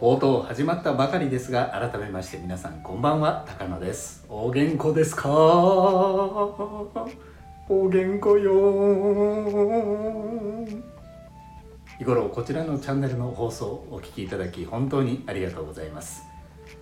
冒頭始まったばかりですが改めまして皆さんこんばんは高野です。お元気ですか？お元気よ。日頃こちらのチャンネルの放送をお聞きいただき本当にありがとうございます。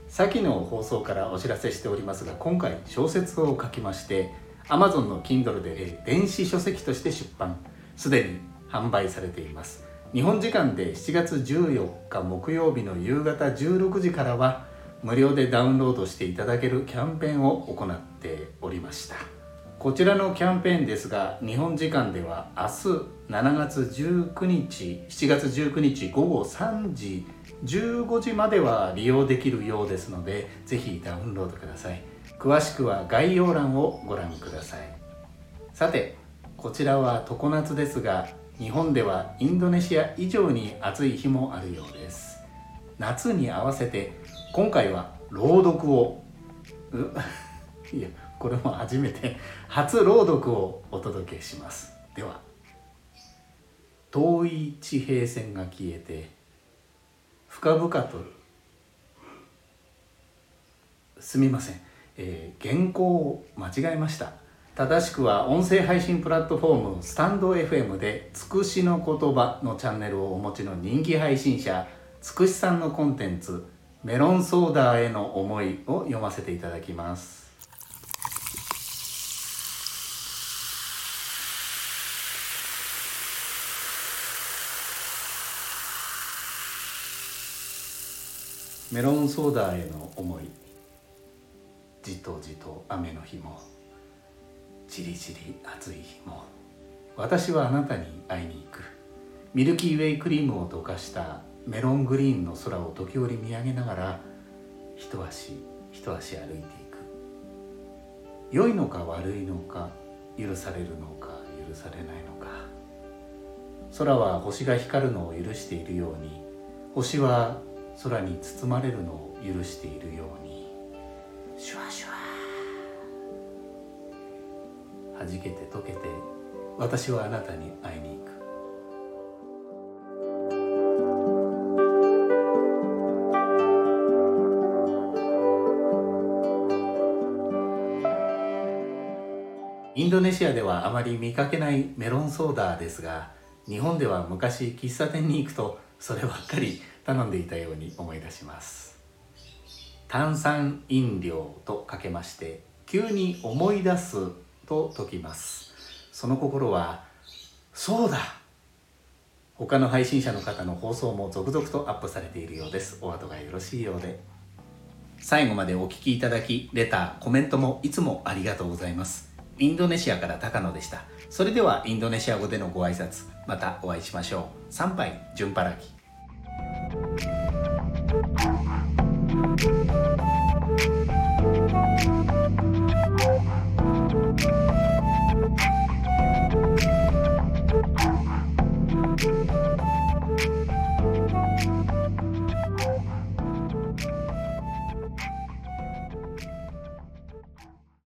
先の放送からお知らせしておりますが今回小説を書きまして Amazon の Kindle で電子書籍として出版すでに販売されています日本時間で7月14日木曜日の夕方16時からは無料でダウンロードしていただけるキャンペーンを行っておりました。こちらのキャンペーンですが日本時間では明日7月19日7月19日午後3時15時までは利用できるようですのでぜひダウンロードください。詳しくは概要欄をご覧ください。さてこちらは常夏ですが日本ではインドネシア以上に暑い日もあるようです。夏に合わせて今回は朗読を。いやこれも初めて。初朗読をお届けします。では遠い地平線が消えて深々とすみません、えー、原稿を間違えました。正しくは音声配信プラットフォームスタンド FM で「つくしの言葉」のチャンネルをお持ちの人気配信者つくしさんのコンテンツ「メロンソーダへの思い」を読ませていただきます。メロンソーダへの思い。じとじと雨の日も。じりじり暑い日も。私はあなたに会いに行く。ミルキーウェイクリームを溶かしたメロングリーンの空を時折見上げながら一足一足歩いていく。良いのか悪いのか許されるのか許されないのか。空は星が光るのを許しているように星は空に包まれるのを許しているように。シュワシュワ。はじけて溶けて私はあなたに会いに行く。インドネシアではあまり見かけないメロンソーダですが日本では昔喫茶店に行くとそればっかり頼んでいたように思い出します。炭酸飲料とかけまして急に思い出すと解きます。その心はそうだ。他の配信者の方の放送も続々とアップされているようです。お後がよろしいようで。最後までお聴きいただきレターコメントもいつもありがとうございます。インドネシアから高野でした。それではインドネシア語でのご挨拶またお会いしましょう。参拝順パラ